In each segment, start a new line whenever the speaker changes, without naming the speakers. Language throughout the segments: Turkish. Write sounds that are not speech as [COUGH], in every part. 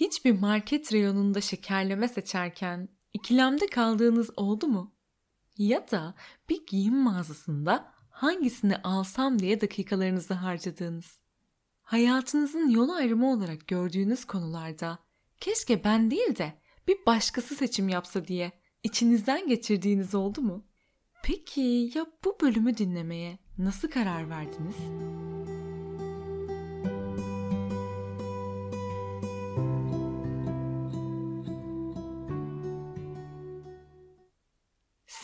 Hiçbir market reyonunda şekerleme seçerken ikilemde kaldığınız oldu mu? Ya da bir giyim mağazasında hangisini alsam diye dakikalarınızı harcadığınız. Hayatınızın yol ayrımı olarak gördüğünüz konularda keşke ben değil de bir başkası seçim yapsa diye içinizden geçirdiğiniz oldu mu? Peki ya bu bölümü dinlemeye nasıl karar verdiniz?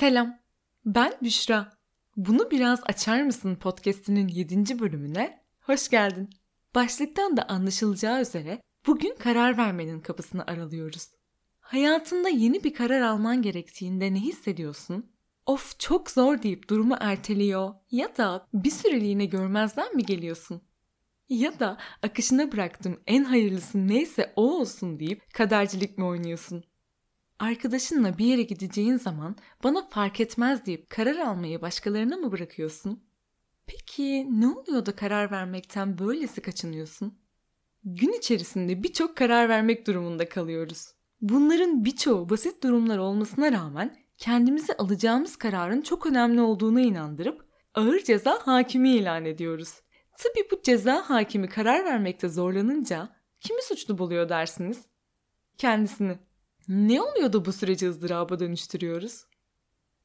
Selam, ben Büşra. Bunu biraz açar mısın podcast'inin 7. bölümüne? Hoş geldin. Başlıktan da anlaşılacağı üzere bugün karar vermenin kapısını aralıyoruz. Hayatında yeni bir karar alman gerektiğinde ne hissediyorsun? Of çok zor deyip durumu erteliyor ya da bir süreliğine görmezden mi geliyorsun? Ya da akışına bıraktım en hayırlısı neyse o olsun deyip kadercilik mi oynuyorsun? Arkadaşınla bir yere gideceğin zaman bana fark etmez deyip karar almayı başkalarına mı bırakıyorsun? Peki ne oluyor da karar vermekten böylesi kaçınıyorsun? Gün içerisinde birçok karar vermek durumunda kalıyoruz. Bunların birçoğu basit durumlar olmasına rağmen kendimizi alacağımız kararın çok önemli olduğunu inandırıp ağır ceza hakimi ilan ediyoruz. Tabi bu ceza hakimi karar vermekte zorlanınca kimi suçlu buluyor dersiniz? Kendisini. Ne oluyor da bu süreci ızdıraba dönüştürüyoruz?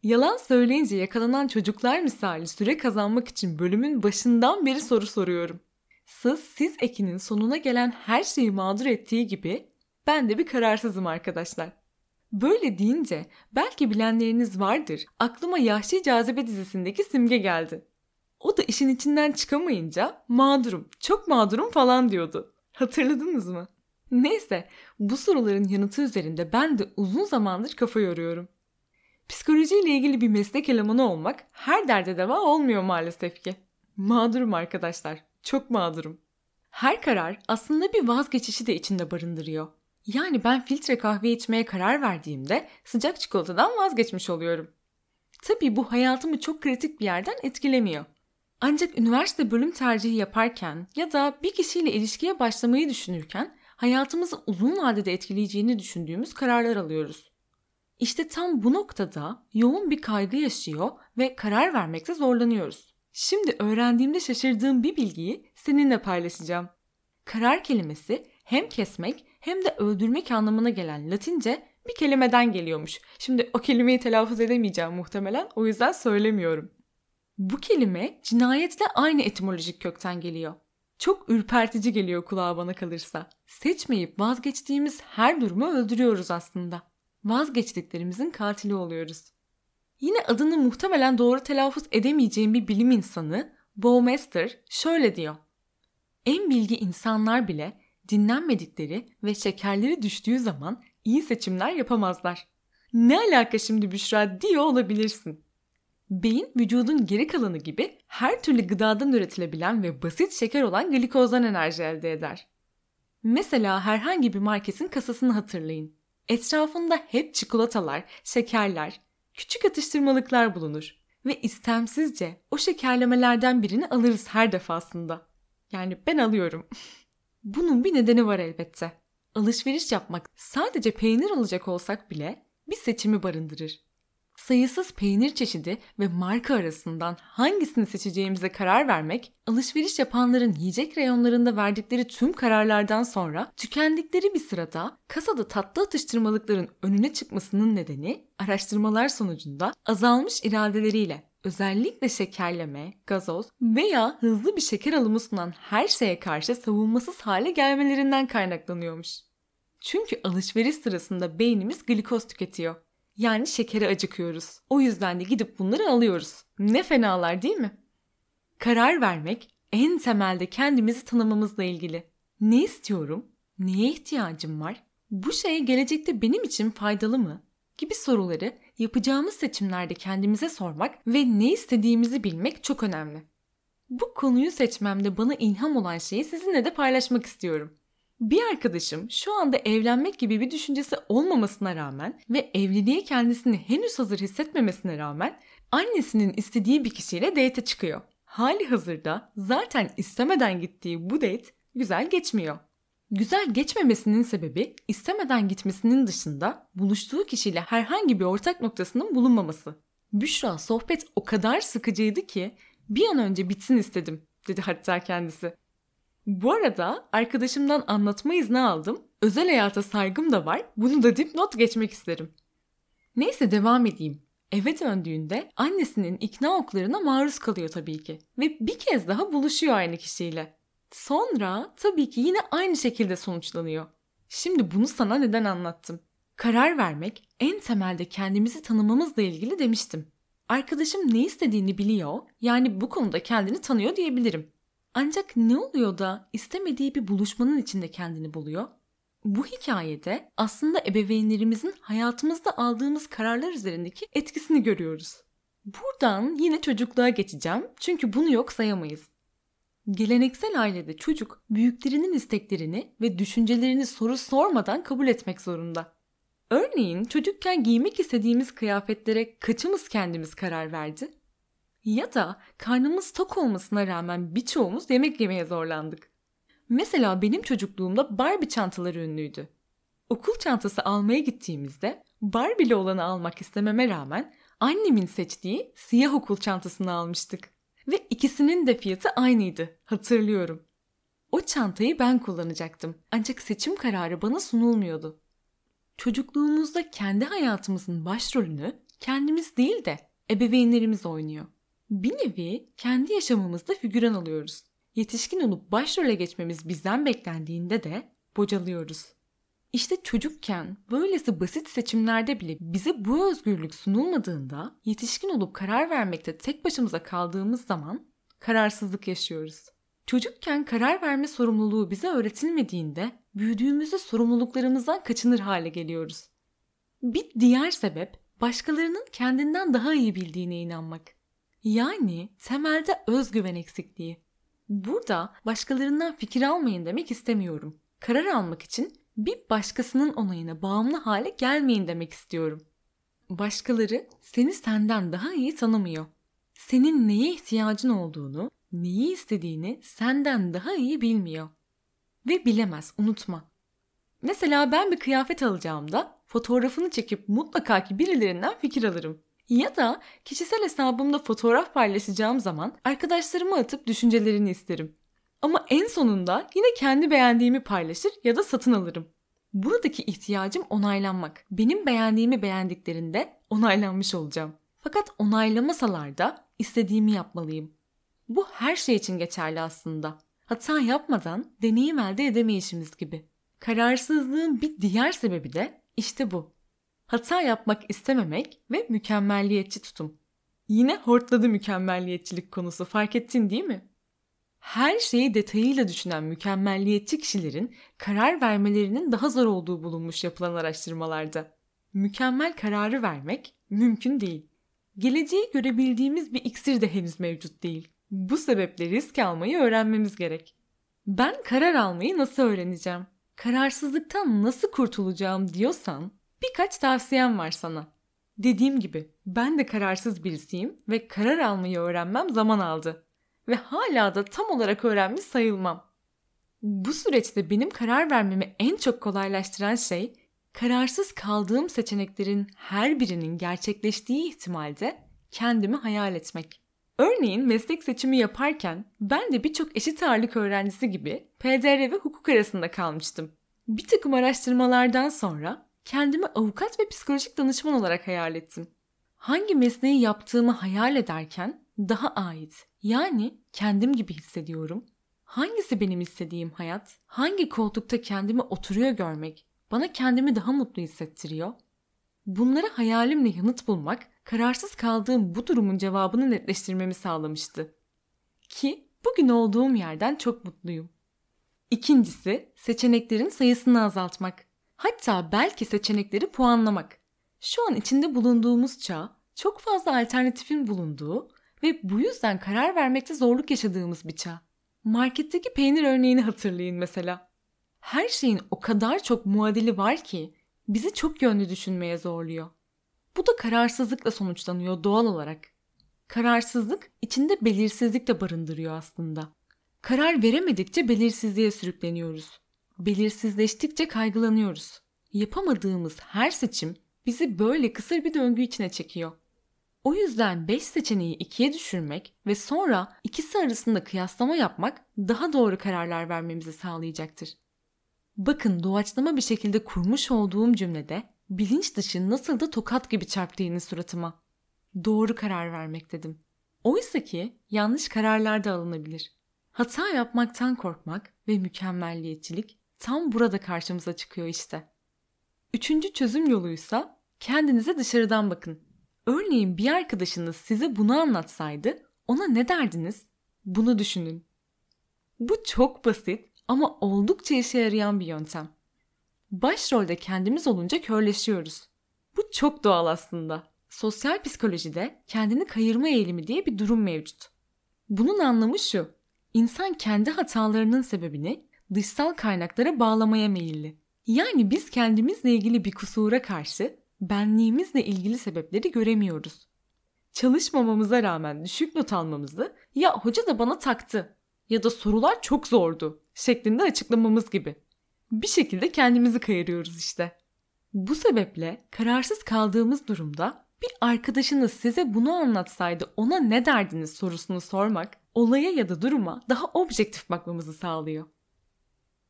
Yalan söyleyince yakalanan çocuklar misali süre kazanmak için bölümün başından beri soru soruyorum. Sız siz ekinin sonuna gelen her şeyi mağdur ettiği gibi ben de bir kararsızım arkadaşlar. Böyle deyince belki bilenleriniz vardır. Aklıma Yahşi Cazibe dizisindeki simge geldi. O da işin içinden çıkamayınca mağdurum, çok mağdurum falan diyordu. Hatırladınız mı? Neyse bu soruların yanıtı üzerinde ben de uzun zamandır kafa yoruyorum. Psikolojiyle ilgili bir meslek elemanı olmak her derde deva olmuyor maalesef ki. Mağdurum arkadaşlar. Çok mağdurum. Her karar aslında bir vazgeçişi de içinde barındırıyor. Yani ben filtre kahve içmeye karar verdiğimde sıcak çikolatadan vazgeçmiş oluyorum. Tabii bu hayatımı çok kritik bir yerden etkilemiyor. Ancak üniversite bölüm tercihi yaparken ya da bir kişiyle ilişkiye başlamayı düşünürken hayatımızı uzun vadede etkileyeceğini düşündüğümüz kararlar alıyoruz. İşte tam bu noktada yoğun bir kaygı yaşıyor ve karar vermekte zorlanıyoruz. Şimdi öğrendiğimde şaşırdığım bir bilgiyi seninle paylaşacağım. Karar kelimesi hem kesmek hem de öldürmek anlamına gelen Latince bir kelimeden geliyormuş. Şimdi o kelimeyi telaffuz edemeyeceğim muhtemelen o yüzden söylemiyorum. Bu kelime cinayetle aynı etimolojik kökten geliyor. Çok ürpertici geliyor kulağa bana kalırsa. Seçmeyip vazgeçtiğimiz her durumu öldürüyoruz aslında. Vazgeçtiklerimizin katili oluyoruz. Yine adını muhtemelen doğru telaffuz edemeyeceğim bir bilim insanı Bowmaster şöyle diyor. En bilgi insanlar bile dinlenmedikleri ve şekerleri düştüğü zaman iyi seçimler yapamazlar. Ne alaka şimdi Büşra diyor olabilirsin. Beyin vücudun geri kalanı gibi her türlü gıdadan üretilebilen ve basit şeker olan glikozdan enerji elde eder. Mesela herhangi bir marketin kasasını hatırlayın. Etrafında hep çikolatalar, şekerler, küçük atıştırmalıklar bulunur ve istemsizce o şekerlemelerden birini alırız her defasında. Yani ben alıyorum. [LAUGHS] Bunun bir nedeni var elbette. Alışveriş yapmak sadece peynir alacak olsak bile bir seçimi barındırır sayısız peynir çeşidi ve marka arasından hangisini seçeceğimize karar vermek, alışveriş yapanların yiyecek reyonlarında verdikleri tüm kararlardan sonra tükendikleri bir sırada kasada tatlı atıştırmalıkların önüne çıkmasının nedeni araştırmalar sonucunda azalmış iradeleriyle özellikle şekerleme, gazoz veya hızlı bir şeker alımı sunan her şeye karşı savunmasız hale gelmelerinden kaynaklanıyormuş. Çünkü alışveriş sırasında beynimiz glikoz tüketiyor yani şekere acıkıyoruz. O yüzden de gidip bunları alıyoruz. Ne fenalar değil mi? Karar vermek en temelde kendimizi tanımamızla ilgili. Ne istiyorum? Neye ihtiyacım var? Bu şey gelecekte benim için faydalı mı? Gibi soruları yapacağımız seçimlerde kendimize sormak ve ne istediğimizi bilmek çok önemli. Bu konuyu seçmemde bana ilham olan şeyi sizinle de paylaşmak istiyorum. Bir arkadaşım şu anda evlenmek gibi bir düşüncesi olmamasına rağmen ve evliliğe kendisini henüz hazır hissetmemesine rağmen annesinin istediği bir kişiyle date çıkıyor. Hali hazırda zaten istemeden gittiği bu date güzel geçmiyor. Güzel geçmemesinin sebebi istemeden gitmesinin dışında buluştuğu kişiyle herhangi bir ortak noktasının bulunmaması. Büşra sohbet o kadar sıkıcıydı ki bir an önce bitsin istedim dedi hatta kendisi. Bu arada arkadaşımdan anlatma izni aldım. Özel hayata saygım da var. Bunu da dipnot geçmek isterim. Neyse devam edeyim. Eve döndüğünde annesinin ikna oklarına maruz kalıyor tabii ki. Ve bir kez daha buluşuyor aynı kişiyle. Sonra tabii ki yine aynı şekilde sonuçlanıyor. Şimdi bunu sana neden anlattım? Karar vermek en temelde kendimizi tanımamızla ilgili demiştim. Arkadaşım ne istediğini biliyor, yani bu konuda kendini tanıyor diyebilirim. Ancak ne oluyor da istemediği bir buluşmanın içinde kendini buluyor? Bu hikayede aslında ebeveynlerimizin hayatımızda aldığımız kararlar üzerindeki etkisini görüyoruz. Buradan yine çocukluğa geçeceğim çünkü bunu yok sayamayız. Geleneksel ailede çocuk büyüklerinin isteklerini ve düşüncelerini soru sormadan kabul etmek zorunda. Örneğin çocukken giymek istediğimiz kıyafetlere kaçımız kendimiz karar verdi? Ya da karnımız tok olmasına rağmen birçoğumuz yemek yemeye zorlandık. Mesela benim çocukluğumda Barbie çantaları ünlüydü. Okul çantası almaya gittiğimizde Barbie'li olanı almak istememe rağmen annemin seçtiği siyah okul çantasını almıştık. Ve ikisinin de fiyatı aynıydı. Hatırlıyorum. O çantayı ben kullanacaktım. Ancak seçim kararı bana sunulmuyordu. Çocukluğumuzda kendi hayatımızın başrolünü kendimiz değil de ebeveynlerimiz oynuyor. Bir nevi kendi yaşamımızda figüran alıyoruz. Yetişkin olup başrole geçmemiz bizden beklendiğinde de bocalıyoruz. İşte çocukken böylesi basit seçimlerde bile bize bu özgürlük sunulmadığında yetişkin olup karar vermekte tek başımıza kaldığımız zaman kararsızlık yaşıyoruz. Çocukken karar verme sorumluluğu bize öğretilmediğinde büyüdüğümüzde sorumluluklarımızdan kaçınır hale geliyoruz. Bir diğer sebep başkalarının kendinden daha iyi bildiğine inanmak. Yani temelde özgüven eksikliği. Burada başkalarından fikir almayın demek istemiyorum. Karar almak için bir başkasının onayına bağımlı hale gelmeyin demek istiyorum. Başkaları seni senden daha iyi tanımıyor. Senin neye ihtiyacın olduğunu, neyi istediğini senden daha iyi bilmiyor. Ve bilemez, unutma. Mesela ben bir kıyafet alacağımda fotoğrafını çekip mutlaka ki birilerinden fikir alırım. Ya da kişisel hesabımda fotoğraf paylaşacağım zaman arkadaşlarıma atıp düşüncelerini isterim. Ama en sonunda yine kendi beğendiğimi paylaşır ya da satın alırım. Buradaki ihtiyacım onaylanmak. Benim beğendiğimi beğendiklerinde onaylanmış olacağım. Fakat onaylamasalar da istediğimi yapmalıyım. Bu her şey için geçerli aslında. Hata yapmadan deneyim elde edemeyişimiz gibi. Kararsızlığın bir diğer sebebi de işte bu. Hata yapmak istememek ve mükemmelliyetçi tutum. Yine hortladı mükemmelliyetçilik konusu fark ettin değil mi? Her şeyi detayıyla düşünen mükemmelliyetçi kişilerin karar vermelerinin daha zor olduğu bulunmuş yapılan araştırmalarda. Mükemmel kararı vermek mümkün değil. Geleceği görebildiğimiz bir iksir de henüz mevcut değil. Bu sebeple risk almayı öğrenmemiz gerek. Ben karar almayı nasıl öğreneceğim? Kararsızlıktan nasıl kurtulacağım diyorsan birkaç tavsiyem var sana. Dediğim gibi ben de kararsız birisiyim ve karar almayı öğrenmem zaman aldı ve hala da tam olarak öğrenmiş sayılmam. Bu süreçte benim karar vermemi en çok kolaylaştıran şey kararsız kaldığım seçeneklerin her birinin gerçekleştiği ihtimalde kendimi hayal etmek. Örneğin meslek seçimi yaparken ben de birçok eşit ağırlık öğrencisi gibi PDR ve hukuk arasında kalmıştım. Bir takım araştırmalardan sonra kendimi avukat ve psikolojik danışman olarak hayal ettim. Hangi mesleği yaptığımı hayal ederken daha ait, yani kendim gibi hissediyorum. Hangisi benim istediğim hayat? Hangi koltukta kendimi oturuyor görmek bana kendimi daha mutlu hissettiriyor? Bunları hayalimle yanıt bulmak, kararsız kaldığım bu durumun cevabını netleştirmemi sağlamıştı. Ki bugün olduğum yerden çok mutluyum. İkincisi, seçeneklerin sayısını azaltmak. Hatta belki seçenekleri puanlamak. Şu an içinde bulunduğumuz çağ çok fazla alternatifin bulunduğu ve bu yüzden karar vermekte zorluk yaşadığımız bir çağ. Marketteki peynir örneğini hatırlayın mesela. Her şeyin o kadar çok muadili var ki bizi çok yönlü düşünmeye zorluyor. Bu da kararsızlıkla sonuçlanıyor doğal olarak. Kararsızlık içinde belirsizlik de barındırıyor aslında. Karar veremedikçe belirsizliğe sürükleniyoruz. Belirsizleştikçe kaygılanıyoruz. Yapamadığımız her seçim bizi böyle kısır bir döngü içine çekiyor. O yüzden 5 seçeneği 2'ye düşürmek ve sonra ikisi arasında kıyaslama yapmak daha doğru kararlar vermemizi sağlayacaktır. Bakın doğaçlama bir şekilde kurmuş olduğum cümlede bilinç dışı nasıl da tokat gibi çarptı yine suratıma. Doğru karar vermek dedim. Oysa ki yanlış kararlar da alınabilir. Hata yapmaktan korkmak ve mükemmelliyetçilik tam burada karşımıza çıkıyor işte. Üçüncü çözüm yoluysa kendinize dışarıdan bakın. Örneğin bir arkadaşınız size bunu anlatsaydı ona ne derdiniz? Bunu düşünün. Bu çok basit ama oldukça işe yarayan bir yöntem. Başrolde kendimiz olunca körleşiyoruz. Bu çok doğal aslında. Sosyal psikolojide kendini kayırma eğilimi diye bir durum mevcut. Bunun anlamı şu. İnsan kendi hatalarının sebebini dışsal kaynaklara bağlamaya meyilli. Yani biz kendimizle ilgili bir kusura karşı benliğimizle ilgili sebepleri göremiyoruz. Çalışmamamıza rağmen düşük not almamızı ya hoca da bana taktı ya da sorular çok zordu şeklinde açıklamamız gibi. Bir şekilde kendimizi kayırıyoruz işte. Bu sebeple kararsız kaldığımız durumda bir arkadaşınız size bunu anlatsaydı ona ne derdiniz sorusunu sormak olaya ya da duruma daha objektif bakmamızı sağlıyor.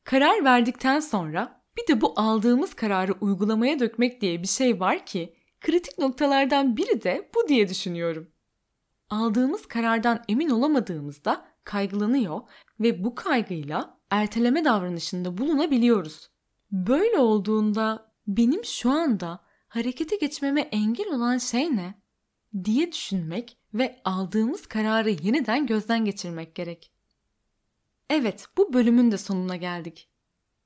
Karar verdikten sonra bir de bu aldığımız kararı uygulamaya dökmek diye bir şey var ki kritik noktalardan biri de bu diye düşünüyorum. Aldığımız karardan emin olamadığımızda kaygılanıyor ve bu kaygıyla erteleme davranışında bulunabiliyoruz. Böyle olduğunda benim şu anda harekete geçmeme engel olan şey ne? diye düşünmek ve aldığımız kararı yeniden gözden geçirmek gerek. Evet, bu bölümün de sonuna geldik.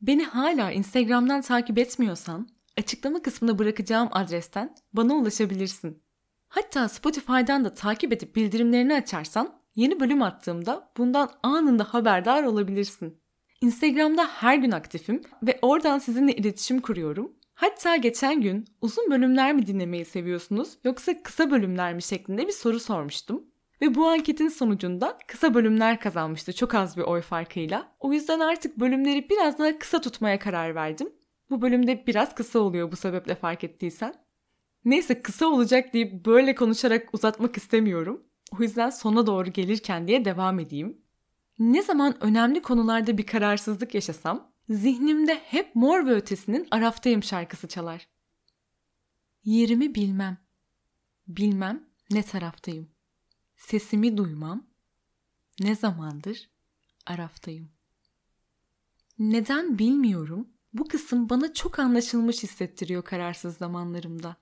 Beni hala Instagram'dan takip etmiyorsan, açıklama kısmına bırakacağım adresten bana ulaşabilirsin. Hatta Spotify'dan da takip edip bildirimlerini açarsan yeni bölüm attığımda bundan anında haberdar olabilirsin. Instagram'da her gün aktifim ve oradan sizinle iletişim kuruyorum. Hatta geçen gün uzun bölümler mi dinlemeyi seviyorsunuz yoksa kısa bölümler mi şeklinde bir soru sormuştum. Ve bu anketin sonucunda kısa bölümler kazanmıştı çok az bir oy farkıyla. O yüzden artık bölümleri biraz daha kısa tutmaya karar verdim. Bu bölümde biraz kısa oluyor bu sebeple fark ettiysen. Neyse kısa olacak deyip böyle konuşarak uzatmak istemiyorum. O yüzden sona doğru gelirken diye devam edeyim. Ne zaman önemli konularda bir kararsızlık yaşasam zihnimde hep Mor ve Ötesi'nin Araftayım şarkısı çalar. Yerimi bilmem. Bilmem ne taraftayım. Sesimi duymam. Ne zamandır Araftayım. Neden bilmiyorum. Bu kısım bana çok anlaşılmış hissettiriyor kararsız zamanlarımda.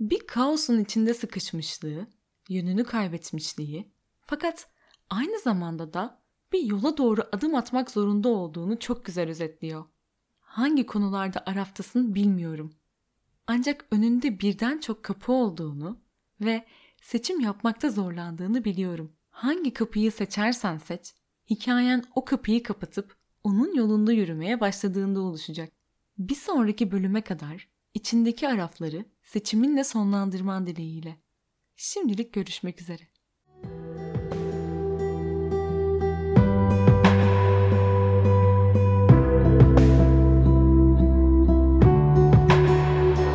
Bir kaosun içinde sıkışmışlığı, yönünü kaybetmişliği fakat aynı zamanda da bir yola doğru adım atmak zorunda olduğunu çok güzel özetliyor. Hangi konularda araftasın bilmiyorum. Ancak önünde birden çok kapı olduğunu ve seçim yapmakta zorlandığını biliyorum. Hangi kapıyı seçersen seç, hikayen o kapıyı kapatıp onun yolunda yürümeye başladığında oluşacak. Bir sonraki bölüme kadar içindeki arafları seçiminle sonlandırman dileğiyle. Şimdilik görüşmek üzere.